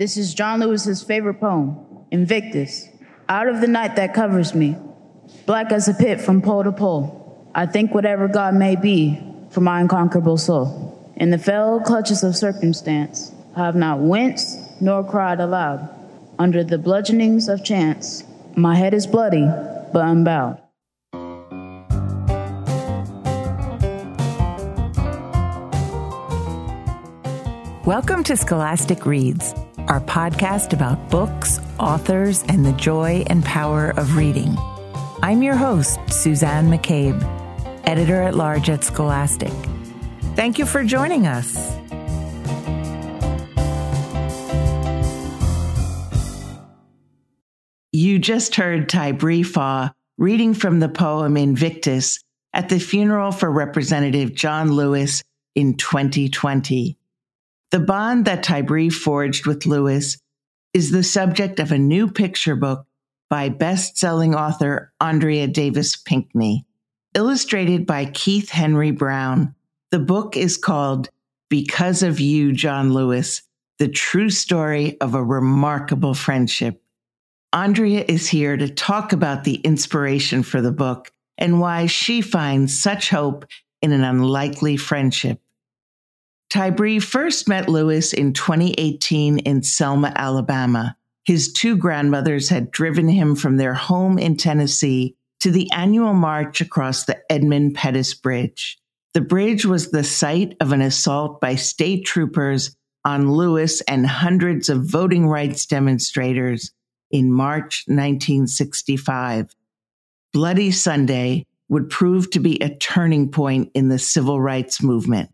This is John Lewis's favorite poem, Invictus. Out of the night that covers me, black as a pit from pole to pole, I think whatever God may be for my unconquerable soul. In the fell clutches of circumstance, I have not winced nor cried aloud. Under the bludgeonings of chance, my head is bloody but unbowed. Welcome to Scholastic Reads, our podcast about books, authors, and the joy and power of reading. I'm your host, Suzanne McCabe, editor at large at Scholastic. Thank you for joining us. You just heard Tybre Faw reading from the poem Invictus at the funeral for Representative John Lewis in 2020. The bond that Tybre forged with Lewis is the subject of a new picture book by best-selling author Andrea Davis Pinkney. Illustrated by Keith Henry Brown, the book is called Because of You, John Lewis, the true story of a remarkable friendship. Andrea is here to talk about the inspiration for the book and why she finds such hope in an unlikely friendship. Tybre first met Lewis in 2018 in Selma, Alabama. His two grandmothers had driven him from their home in Tennessee to the annual march across the Edmund Pettus Bridge. The bridge was the site of an assault by state troopers on Lewis and hundreds of voting rights demonstrators in March 1965. Bloody Sunday would prove to be a turning point in the civil rights movement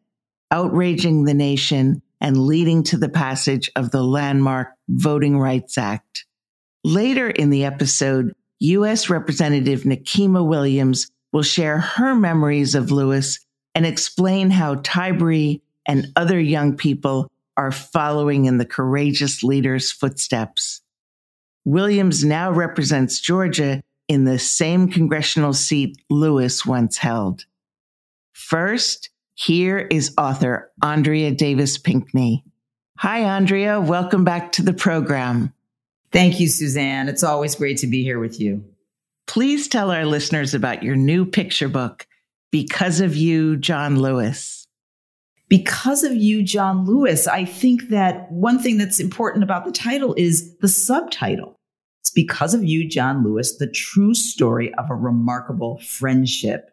outraging the nation and leading to the passage of the landmark Voting Rights Act. Later in the episode, U.S. Representative Nikema Williams will share her memories of Lewis and explain how Tybre and other young people are following in the courageous leader's footsteps. Williams now represents Georgia in the same congressional seat Lewis once held. First, here is author Andrea Davis Pinkney. Hi, Andrea. Welcome back to the program. Thank you, Suzanne. It's always great to be here with you. Please tell our listeners about your new picture book, Because of You, John Lewis. Because of You, John Lewis. I think that one thing that's important about the title is the subtitle. It's Because of You, John Lewis, the true story of a remarkable friendship.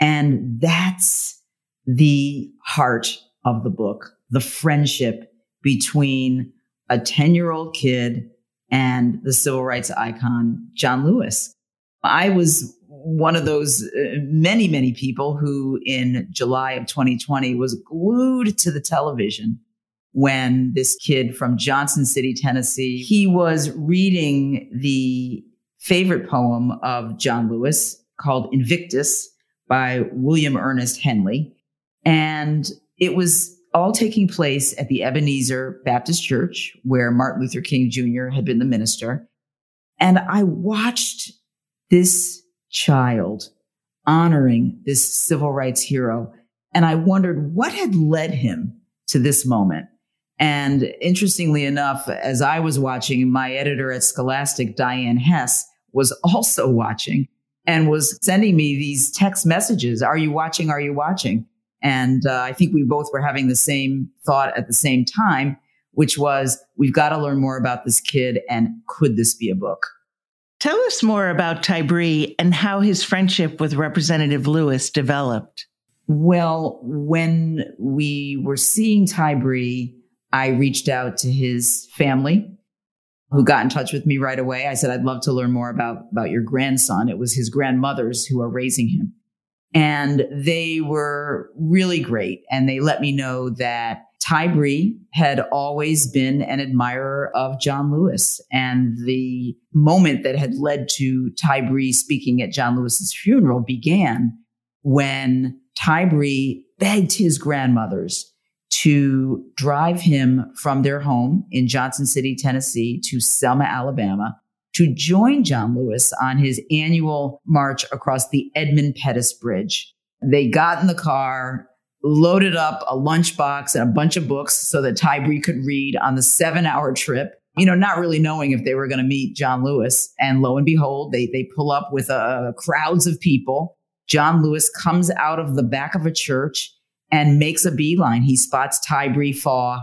And that's the heart of the book, the friendship between a 10 year old kid and the civil rights icon, John Lewis. I was one of those uh, many, many people who in July of 2020 was glued to the television when this kid from Johnson City, Tennessee, he was reading the favorite poem of John Lewis called Invictus by William Ernest Henley. And it was all taking place at the Ebenezer Baptist Church, where Martin Luther King Jr. had been the minister. And I watched this child honoring this civil rights hero. And I wondered what had led him to this moment. And interestingly enough, as I was watching, my editor at Scholastic, Diane Hess, was also watching and was sending me these text messages. Are you watching? Are you watching? And uh, I think we both were having the same thought at the same time, which was we've got to learn more about this kid and could this be a book? Tell us more about Tybre and how his friendship with Representative Lewis developed. Well, when we were seeing Tybre, I reached out to his family who got in touch with me right away. I said, I'd love to learn more about, about your grandson. It was his grandmothers who are raising him. And they were really great. And they let me know that Tybre had always been an admirer of John Lewis. And the moment that had led to Tybre speaking at John Lewis's funeral began when Tybre begged his grandmothers to drive him from their home in Johnson City, Tennessee to Selma, Alabama to join John Lewis on his annual march across the Edmund Pettus Bridge. They got in the car. loaded up a lunchbox and a bunch of books so that Tybre could read on the seven hour trip. You know, not really knowing if they were going to meet John Lewis. And lo and behold, they, they pull up with uh, crowds of people. John Lewis comes out of the back of a church and makes a beeline. He spots Tybre Faw,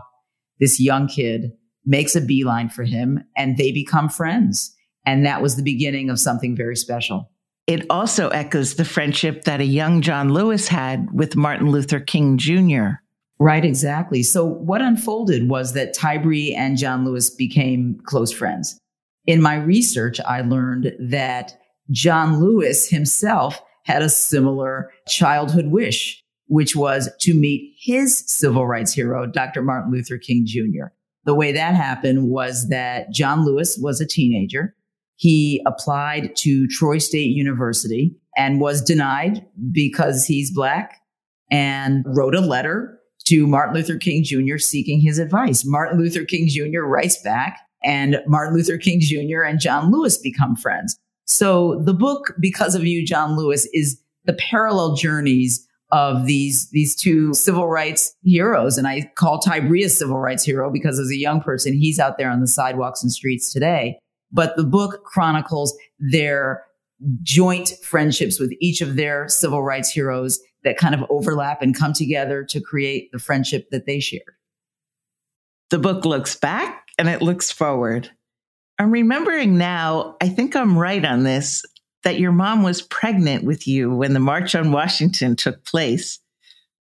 this young kid, makes a beeline for him, and they become friends. And that was the beginning of something very special. It also echoes the friendship that a young John Lewis had with Martin Luther King Jr. Right, exactly. So what unfolded was that Tybre and John Lewis became close friends. In my research, I learned that John Lewis himself had a similar childhood wish, which was to meet his civil rights hero, Dr. Martin Luther King Jr. The way that happened was that John Lewis was a teenager. He applied to Troy State University and was denied because he's black and wrote a letter to Martin Luther King Jr. seeking his advice. Martin Luther King Jr. writes back and Martin Luther King Jr. and John Lewis become friends. So the book, Because of You, John Lewis, is the parallel journeys of these these two civil rights heroes. And I call Tybre a civil rights hero because as a young person, he's out there on the sidewalks and streets today. But the book chronicles their joint friendships with each of their civil rights heroes that kind of overlap and come together to create the friendship that they shared. The book looks back and it looks forward. I'm remembering now, I think I'm right on this, that your mom was pregnant with you when the March on Washington took place,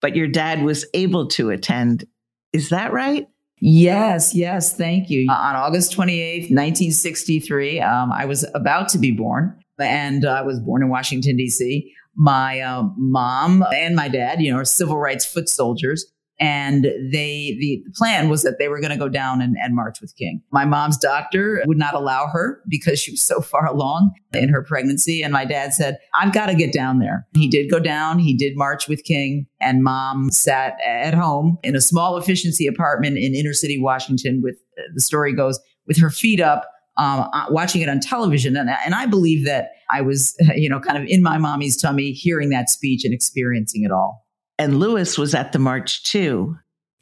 but your dad was able to attend. Is that right? Yes, yes, thank you. Uh, on August 28th, 1963, um, I was about to be born, and uh, I was born in Washington, D.C. My uh, mom and my dad, you know, are civil rights foot soldiers and they the plan was that they were going to go down and, and march with king. My mom's doctor would not allow her because she was so far along in her pregnancy. And my dad said i've got to get down there. He did go down he did march with king and mom sat at home in a small efficiency apartment in inner city washington with the story goes with her feet up um, uh, watching it on television. And, and i believe that i was you know kind of in my mommy's tummy hearing that speech and experiencing it all and Lewis was at the march too.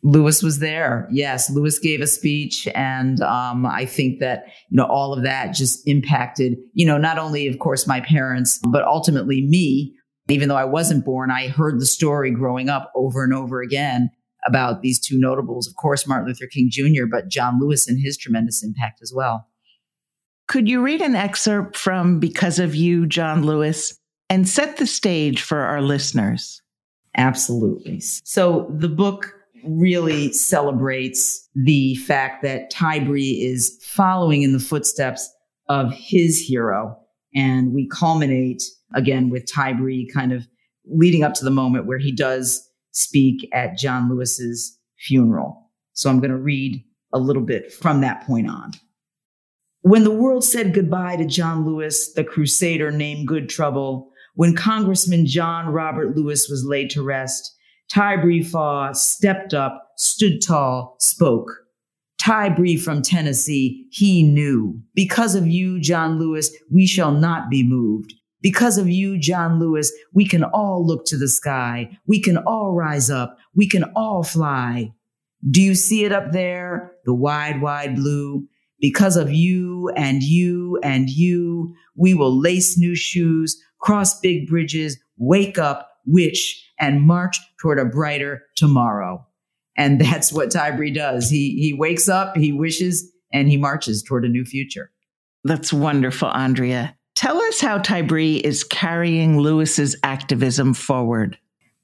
Lewis was there. Yes, Lewis gave a speech, and um, I think that you know all of that just impacted you know not only of course my parents, but ultimately me. Even though I wasn't born, I heard the story growing up over and over again about these two notables. Of course, Martin Luther King Jr., but John Lewis and his tremendous impact as well. Could you read an excerpt from Because of You, John Lewis, and set the stage for our listeners? Absolutely. So the book really celebrates the fact that Tybre is following in the footsteps of his hero. And we culminate again with Tybre kind of leading up to the moment where he does speak at John Lewis's funeral. So I'm going to read a little bit from that point on. When the world said goodbye to John Lewis, the crusader named Good Trouble, when Congressman John Robert Lewis was laid to rest, Tybre Faw stepped up, stood tall, spoke. Tybre from Tennessee, he knew. Because of you, John Lewis, we shall not be moved. Because of you, John Lewis, we can all look to the sky. We can all rise up. We can all fly. Do you see it up there? The wide, wide blue. Because of you and you and you, we will lace new shoes, cross big bridges, wake up, wish, and march toward a brighter tomorrow. And that's what Tybre does. He, he wakes up, he wishes, and he marches toward a new future. That's wonderful, Andrea. Tell us how Tybre is carrying Lewis's activism forward.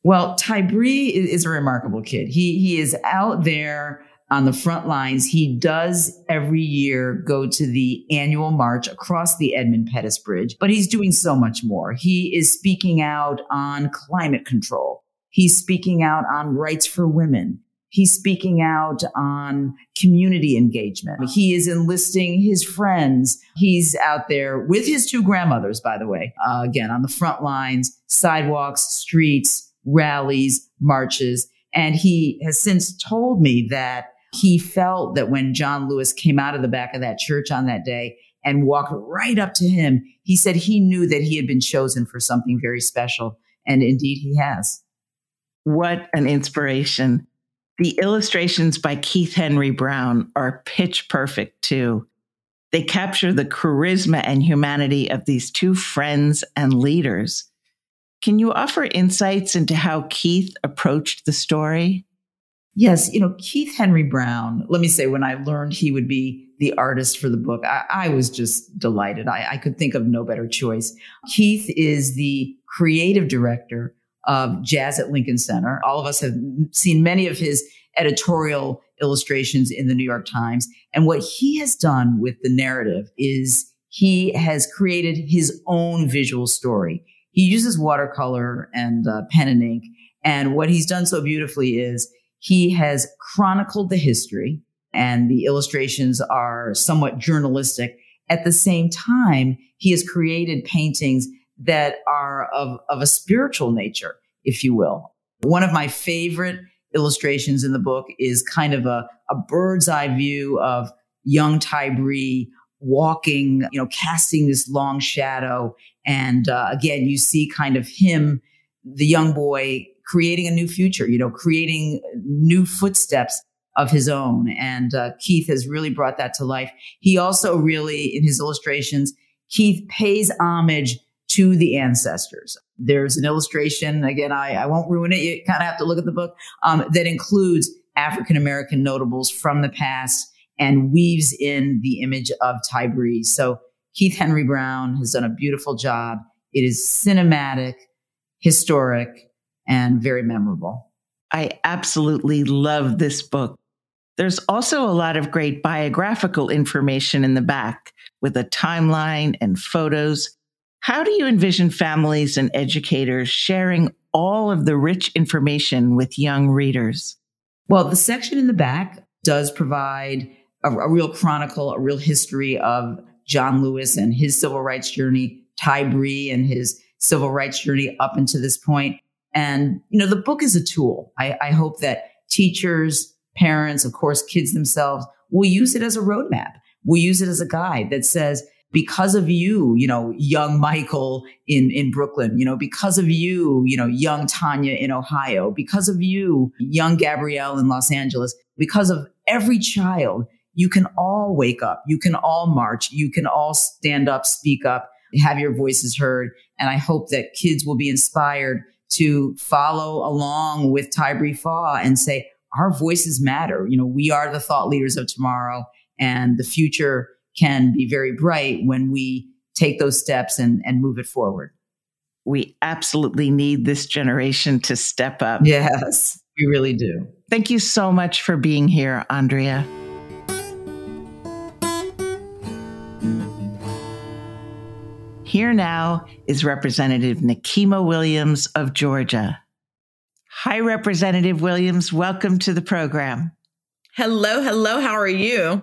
Well, Tybre is a remarkable kid. He, he is out there on the front lines. He does every year go to the annual march across the Edmund Pettus Bridge, but he's doing so much more. He is speaking out on climate control. He's speaking out on rights for women. He's speaking out on community engagement. He is enlisting his friends. He's out there with his two grandmothers, by the way, uh, again, on the front lines, sidewalks, streets, rallies, marches. And he has since told me that he felt that when John Lewis came out of the back of that church on that day and walked right up to him, he said he knew that he had been chosen for something very special. And indeed, he has. What an inspiration. The illustrations by Keith Henry Brown are pitch perfect too. They capture the charisma and humanity of these two friends and leaders. Can you offer insights into how Keith approached the story? Yes, you know, Keith Henry Brown, let me say, when I learned he would be the artist for the book, I, I was just delighted. I, I could think of no better choice. Keith is the creative director of Jazz at Lincoln Center. All of us have seen many of his editorial illustrations in the New York Times. And what he has done with the narrative is he has created his own visual story. He uses watercolor and uh, pen and ink. And what he's done so beautifully is he has chronicled the history and the illustrations are somewhat journalistic. At the same time, he has created paintings that are of, of a spiritual nature, if you will. One of my favorite illustrations in the book is kind of a, a bird's eye view of young Tybre walking, you know, casting this long shadow. And uh, again, you see kind of him, the young boy, creating a new future, you know, creating new footsteps of his own. And uh, Keith has really brought that to life. He also really, in his illustrations, Keith pays homage to the ancestors. There's an illustration, again, I, I won't ruin it. You kind of have to look at the book, um, that includes African American notables from the past and weaves in the image of Tybre. So Keith Henry Brown has done a beautiful job. It is cinematic, historic, and very memorable. I absolutely love this book. There's also a lot of great biographical information in the back with a timeline and photos. How do you envision families and educators sharing all of the rich information with young readers? Well, the section in the back does provide a, a real chronicle, a real history of John Lewis and his civil rights journey, Tybre and his civil rights journey up until this point. And, you know, the book is a tool. I, I hope that teachers, parents, of course, kids themselves will use it as a roadmap. We'll use it as a guide that says, because of you, you know, young Michael in, in Brooklyn, you know, because of you, you know, young Tanya in Ohio, because of you, young Gabrielle in Los Angeles, because of every child, you can all wake up. You can all march. You can all stand up, speak up, have your voices heard. And I hope that kids will be inspired to follow along with Tybre Faw and say, our voices matter. You know, we are the thought leaders of tomorrow and the future can be very bright when we take those steps and, and move it forward. We absolutely need this generation to step up. Yes, we really do. Thank you so much for being here, Andrea. Here now is Representative Nikema Williams of Georgia. Hi, Representative Williams. Welcome to the program. Hello, hello. How are you?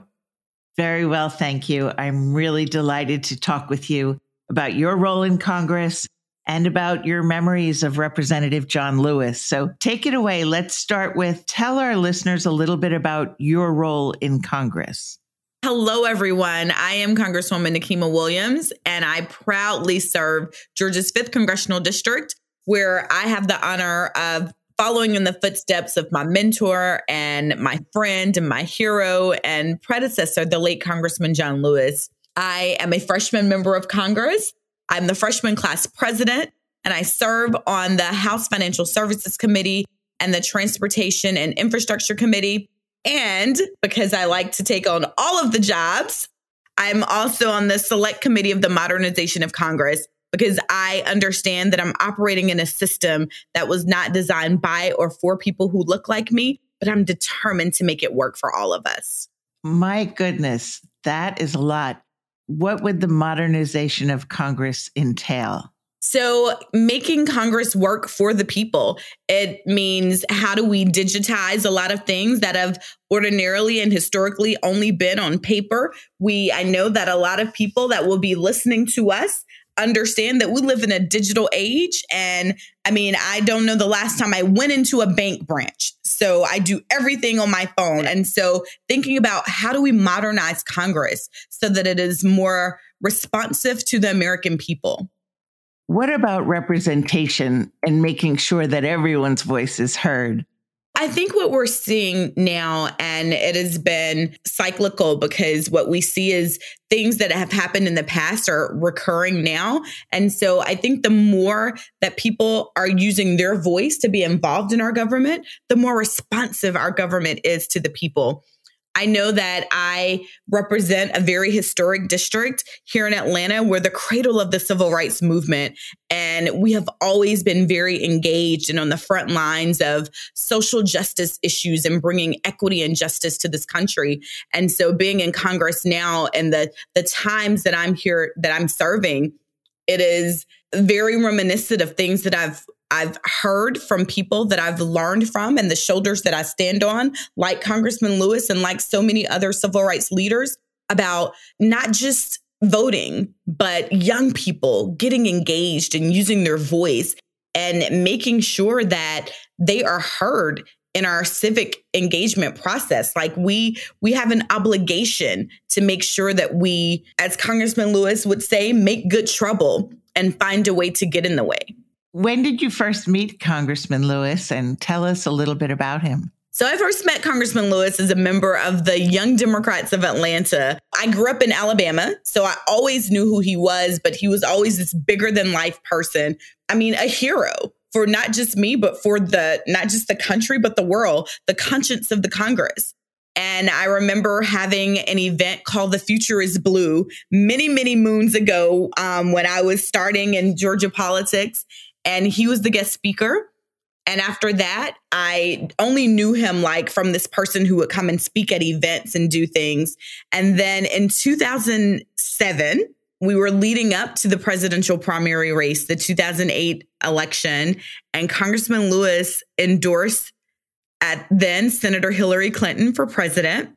Very well, thank you. I'm really delighted to talk with you about your role in Congress and about your memories of Representative John Lewis. So take it away. Let's start with tell our listeners a little bit about your role in Congress. Hello, everyone. I am Congresswoman Nikema Williams, and I proudly serve Georgia's 5th Congressional District, where I have the honor of following in the footsteps of my mentor and my friend and my hero and predecessor, the late Congressman John Lewis. I am a freshman member of Congress. I'm the freshman class president, and I serve on the House Financial Services Committee and the Transportation and Infrastructure Committee. And because I like to take on all of the jobs, I'm also on the select committee of the modernization of Congress because I understand that I'm operating in a system that was not designed by or for people who look like me, but I'm determined to make it work for all of us. My goodness, that is a lot. What would the modernization of Congress entail? So, making Congress work for the people, it means how do we digitize a lot of things that have ordinarily and historically only been on paper? We, I know that a lot of people that will be listening to us understand that we live in a digital age. And I mean, I don't know the last time I went into a bank branch. So I do everything on my phone. And so thinking about how do we modernize Congress so that it is more responsive to the American people? What about representation and making sure that everyone's voice is heard? I think what we're seeing now, and it has been cyclical because what we see is things that have happened in the past are recurring now. And so I think the more that people are using their voice to be involved in our government, the more responsive our government is to the people. I know that I represent a very historic district here in Atlanta. We're the cradle of the civil rights movement. And we have always been very engaged and on the front lines of social justice issues and bringing equity and justice to this country. And so being in Congress now and the, the times that I'm here, that I'm serving, it is very reminiscent of things that I've I've heard from people that I've learned from and the shoulders that I stand on, like Congressman Lewis and like so many other civil rights leaders, about not just voting, but young people getting engaged and using their voice and making sure that they are heard in our civic engagement process. Like we we have an obligation to make sure that we as congressman lewis would say make good trouble and find a way to get in the way when did you first meet Congressman Lewis and tell us a little bit about him? So I first met Congressman Lewis as a member of the Young Democrats of Atlanta. I grew up in Alabama, so I always knew who he was, but he was always this bigger than life person. I mean, a hero for not just me, but for the not just the country, but the world, the conscience of the Congress. And I remember having an event called The Future is Blue many, many moons ago um, when I was starting in Georgia politics and he was the guest speaker. And after that, I only knew him like from this person who would come and speak at events and do things. And then in 2007, we were leading up to the presidential primary race, the 2008 election, and Congressman Lewis endorsed at then Senator Hillary Clinton for president.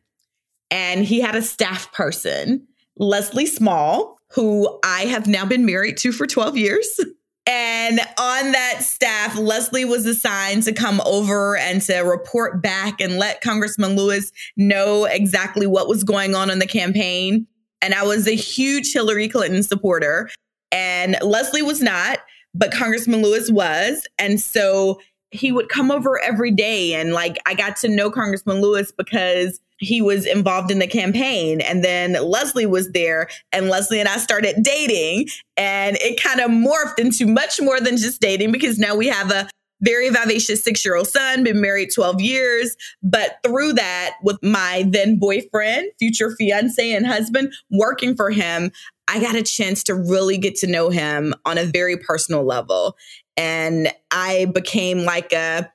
And he had a staff person, Leslie Small, who I have now been married to for 12 years. And on that staff, Leslie was assigned to come over and to report back and let Congressman Lewis know exactly what was going on in the campaign. And I was a huge Hillary Clinton supporter, and Leslie was not, but Congressman Lewis was. And so he would come over every day. And like, I got to know Congressman Lewis because he was involved in the campaign. And then Leslie was there, and Leslie and I started dating. And it kind of morphed into much more than just dating because now we have a very vivacious six year old son, been married 12 years. But through that, with my then boyfriend, future fiance, and husband working for him, I got a chance to really get to know him on a very personal level. And I became like a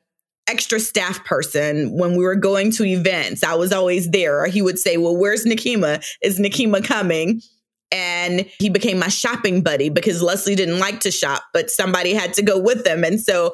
extra staff person when we were going to events. I was always there. Or he would say, Well, where's Nikema? Is Nikema coming? And he became my shopping buddy because Leslie didn't like to shop, but somebody had to go with them. And so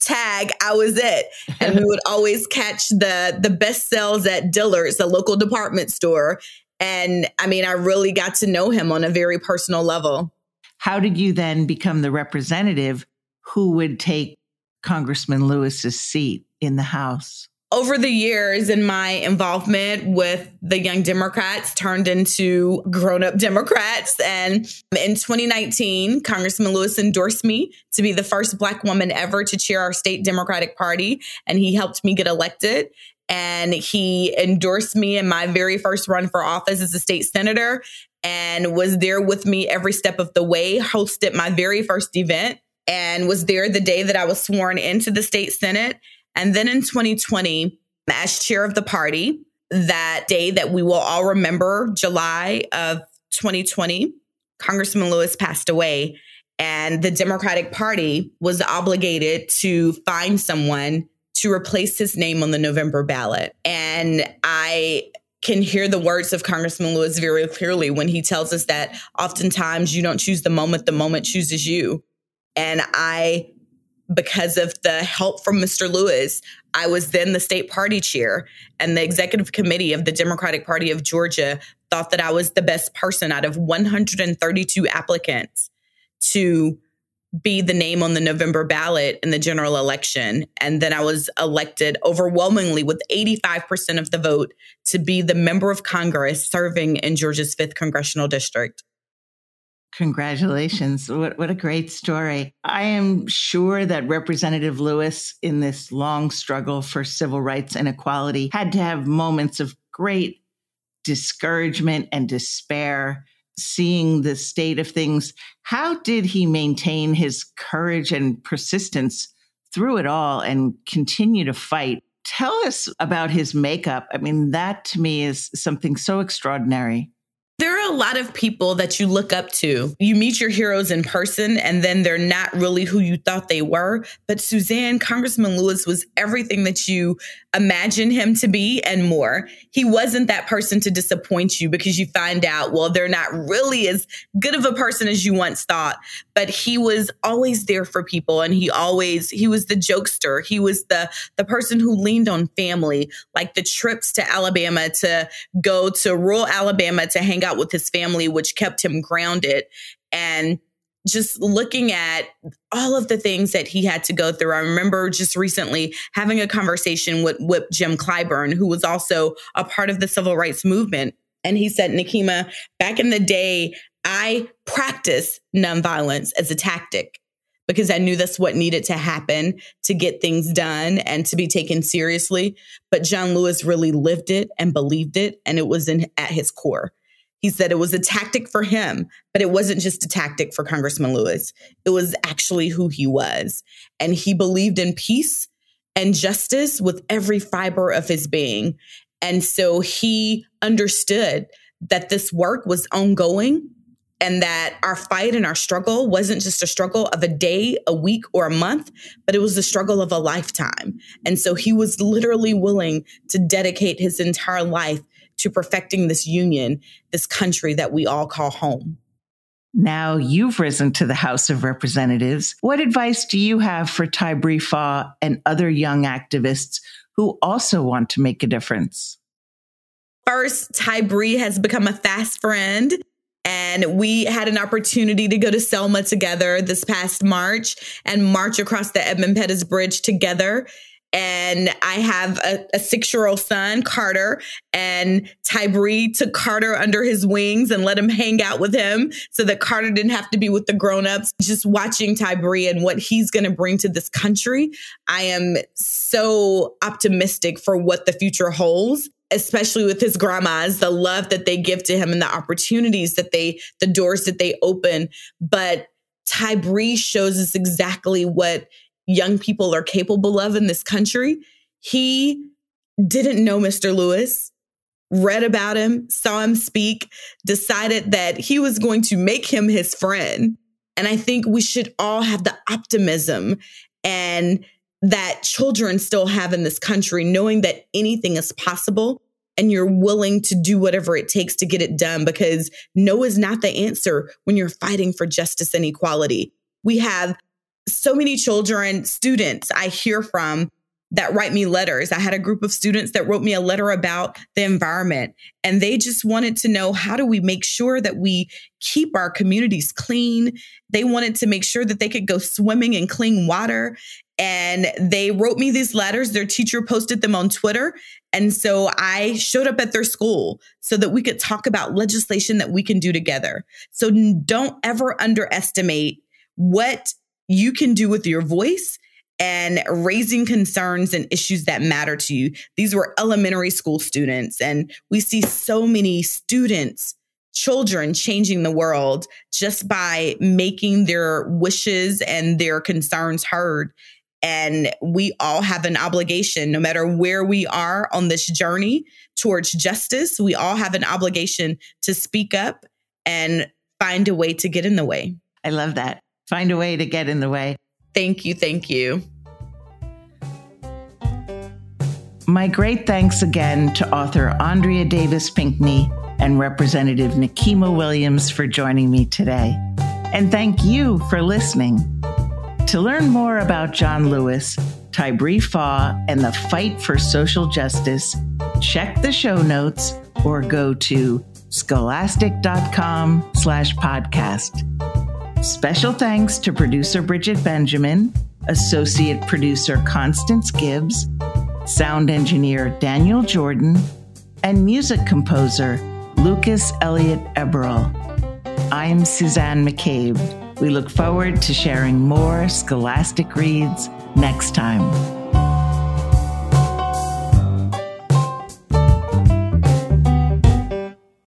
tag, I was it. And we would always catch the the best sales at Dillard's, the local department store. And I mean, I really got to know him on a very personal level. How did you then become the representative who would take Congressman Lewis's seat in the House? over the years in my involvement with the young Democrats turned into grown up Democrats. And in 2019, Congressman Lewis endorsed me to be the first Black woman ever to chair our state Democratic Party. And he helped me get elected. And he endorsed me in my very first run for office as a state senator and was there with me every step of the way, hosted my very first event and was there the day that I was sworn into the state Senate. And then in 2020, as chair of the party, that day that we will all remember, July of 2020, Congressman Lewis passed away. And the Democratic Party was obligated to find someone to replace his name on the November ballot. And I can hear the words of Congressman Lewis very clearly when he tells us that oftentimes you don't choose the moment, the moment chooses you. And I, because of the help from Mr. Lewis, I was then the state party chair, and the executive committee of the Democratic Party of Georgia thought that I was the best person out of 132 applicants to be the name on the November ballot in the general election. And then I was elected overwhelmingly with 85% of the vote to be the member of Congress serving in Georgia's 5th congressional district. Congratulations. What, what a great story. I am sure that Representative Lewis, in this long struggle for civil rights and equality, had to have moments of great discouragement and despair seeing the state of things. How did he maintain his courage and persistence through it all and continue to fight? Tell us about his makeup. I mean, that to me is something so extraordinary. There a lot of people that you look up to. You meet your heroes in person, and then they're not really who you thought they were. But Suzanne, Congressman Lewis was everything that you imagine him to be and more. He wasn't that person to disappoint you because you find out, well, they're not really as good of a person as you once thought. But he was always there for people and he always he was the jokester. He was the the person who leaned on family, like the trips to Alabama to go to rural Alabama to hang out with his family, which kept him grounded. And just looking at all of the things that he had to go through. I remember just recently having a conversation with Whip Jim Clyburn, who was also a part of the civil rights movement. And he said, Nikema, back in the day, I practiced nonviolence as a tactic because I knew that's what needed to happen to get things done and to be taken seriously. But John Lewis really lived it and believed it, and it was in at his core. He said it was a tactic for him, but it wasn't just a tactic for Congressman Lewis. It was actually who he was. And he believed in peace and justice with every fiber of his being. And so he understood that this work was ongoing and that our fight and our struggle wasn't just a struggle of a day, a week, or a month, but it was the struggle of a lifetime. And so he was literally willing to dedicate his entire life to perfecting this union, this country that we all call home. Now you've risen to the House of Representatives. What advice do you have for Tybre Faw and other young activists who also want to make a difference? First, Tybre has become a fast friend. And we had an opportunity to go to Selma together this past March and march across the Edmund Pettus Bridge together and I have a, a six year old son, Carter, and Tybre took Carter under his wings and let him hang out with him so that Carter didn't have to be with the grown ups. Just watching Tybre and what he's going to bring to this country, I am so optimistic for what the future holds especially with his grandmas, the love that they give to him and the opportunities that they, the doors that they open. But Tybre shows us exactly what young people are capable of in this country. He didn't know Mr. Lewis, read about him, saw him speak, decided that he was going to make him his friend. And I think we should all have the optimism and that children still have in this country, knowing that anything is possible and you're willing to do whatever it takes to get it done because no is not the answer when you're fighting for justice and equality. We have so many children, students I hear from that write me letters. I had a group of students that wrote me a letter about the environment and they just wanted to know how do we make sure that we keep our communities clean? They wanted to make sure that they could go swimming in clean water. And they wrote me these letters. Their teacher posted them on Twitter. And so I showed up at their school so that we could talk about legislation that we can do together. So don't ever underestimate what you can do with your voice and raising concerns and issues that matter to you. These were elementary school students, and we see so many students, children changing the world just by making their wishes and their concerns heard. And we all have an obligation, no matter where we are on this journey towards justice, we all have an obligation to speak up and find a way to get in the way. I love that find a way to get in the way. Thank you. Thank you. My great thanks again to author Andrea Davis Pinkney and Representative Nikema Williams for joining me today. And thank you for listening. To learn more about John Lewis, Tybre Faw, and the fight for social justice, check the show notes or go to scholastic.com slash podcast. Special thanks to producer Bridget Benjamin, associate producer Constance Gibbs, sound engineer Daniel Jordan, and music composer Lucas Elliott Eberl. I'm Suzanne McCabe. We look forward to sharing more scholastic reads next time.